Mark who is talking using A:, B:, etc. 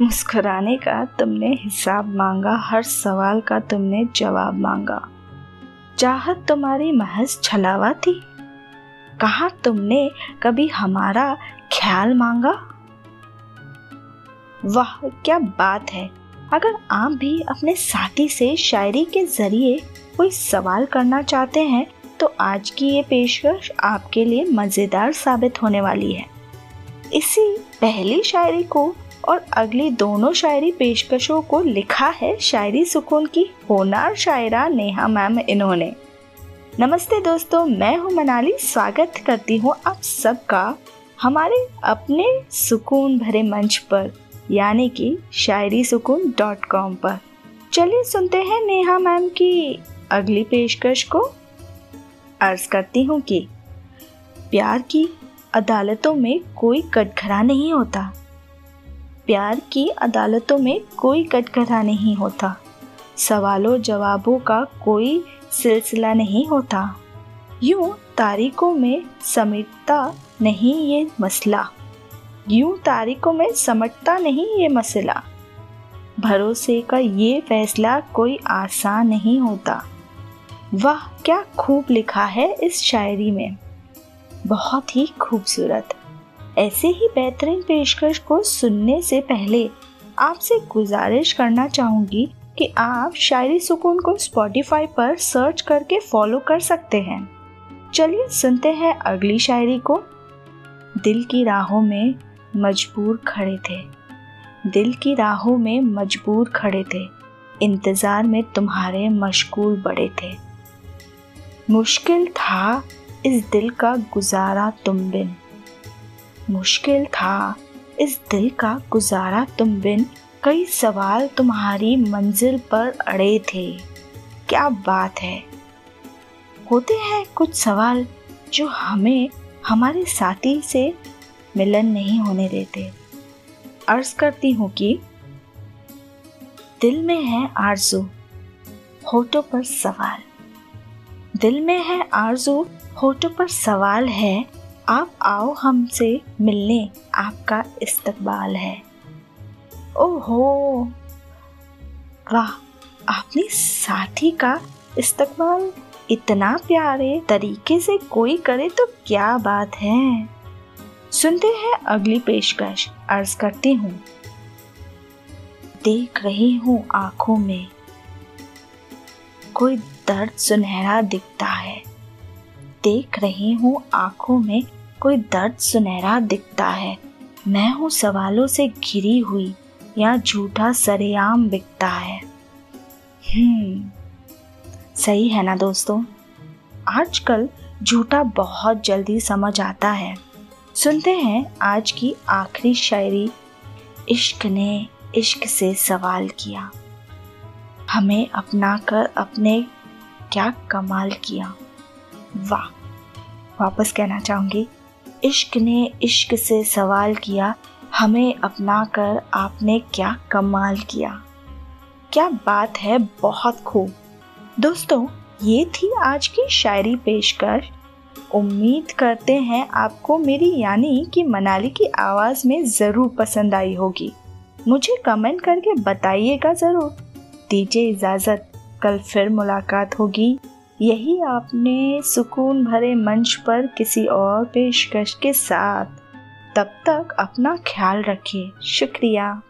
A: मुस्कुराने का तुमने हिसाब मांगा, हर सवाल का तुमने जवाब मांगा। चाहत तुम्हारी महज छलावा थी? कहा तुमने कभी हमारा ख्याल मांगा? वाह, क्या बात है। अगर आप भी अपने साथी से शायरी के ज़रिए कोई सवाल करना चाहते हैं तो आज की ये पेशकश आपके लिए मज़ेदार साबित होने वाली है। इसी पहली शायरी को और अगली दोनों शायरी पेशकशों को लिखा है शायरी सुकून की। होनार शायरा नेहा मैम इन्होंने। नमस्ते दोस्तों, मैं हूँ मनाली। स्वागत करती हूँ आप सबका हमारे अपने सुकून भरे मंच पर, यानी कि शायरी सुकून डॉट कॉम पर। चलिए सुनते हैं नेहा मैम की अगली पेशकश को। अर्ज़ करती हूँ कि प्यार की अदालतों में कोई कटघरा नहीं होता। प्यार की अदालतों में कोई कटघरा नहीं होता। सवालों जवाबों का कोई सिलसिला नहीं होता। यूँ तारीखों में समेटता नहीं ये मसला। यूँ तारीखों में समटता नहीं ये मसला। भरोसे का ये फैसला कोई आसान नहीं होता। वाह, क्या खूब लिखा है इस शायरी में। बहुत ही खूबसूरत। ऐसे ही बेहतरीन पेशकश को सुनने से पहले आपसे गुजारिश करना चाहूँगी कि आप शायरी सुकून को स्पॉटिफाई पर सर्च करके फॉलो कर सकते हैं। चलिए सुनते हैं अगली शायरी को। दिल की राहों में मजबूर खड़े थे। दिल की राहों में मजबूर खड़े थे। इंतज़ार में तुम्हारे मशगूल बड़े थे। मुश्किल था इस दिल का गुजारा तुम बिन। मुश्किल था। इस दिल का गुजारा तुम बिन कई सवाल तुम्हारी मंजिल पर अड़े थे। क्या बात है? होते हैं कुछ सवाल जो हमें हमारे साथी से मिलन नहीं होने देते। अर्ज़ करती हूँ कि दिल में है आरज़ू, होठों पर सवाल। दिल में है आरज़ू, होठों पर सवाल है आप आओ हमसे मिलने, आपका इस्तकबाल है। ओहो! वाह अपनी साथी का इस्तकबाल इतना प्यारे तरीके से कोई करे तो क्या बात है? सुनते हैं अगली पेशकश, अर्ज़ करती हूँ। देख रही हूँ आँखों में। कोई दर्द सुनहरा दिखता है। देख रही हूँ आँखों में कोई दर्द सुनहरा दिखता है। मैं हूँ सवालों से घिरी हुई, या झूठा सरेआम बिकता है। हम्म सही है ना दोस्तों? आजकल झूठा बहुत जल्दी समझ आता है। सुनते हैं आज की आखिरी शायरी, इश्क ने इश्क से सवाल किया। हमें अपना कर अपने क्या कमाल किया। वाह, वापस कहना चाहूँगी। इश्क ने इश्क से सवाल किया, हमें अपना कर आपने क्या कमाल किया? क्या बात है बहुत खूब। दोस्तों, ये थी आज की शायरी पेशकश उम्मीद करते हैं आपको मेरी यानी कि मनाली की आवाज़ में ज़रूर पसंद आई होगी। मुझे कमेंट करके बताइएगा ज़रूर। दीजिए इजाज़त, कल फिर मुलाकात होगी। यही आपने सुकून भरे मंच पर किसी और पेशकश के साथ तब तक अपना ख्याल रखिए। शुक्रिया।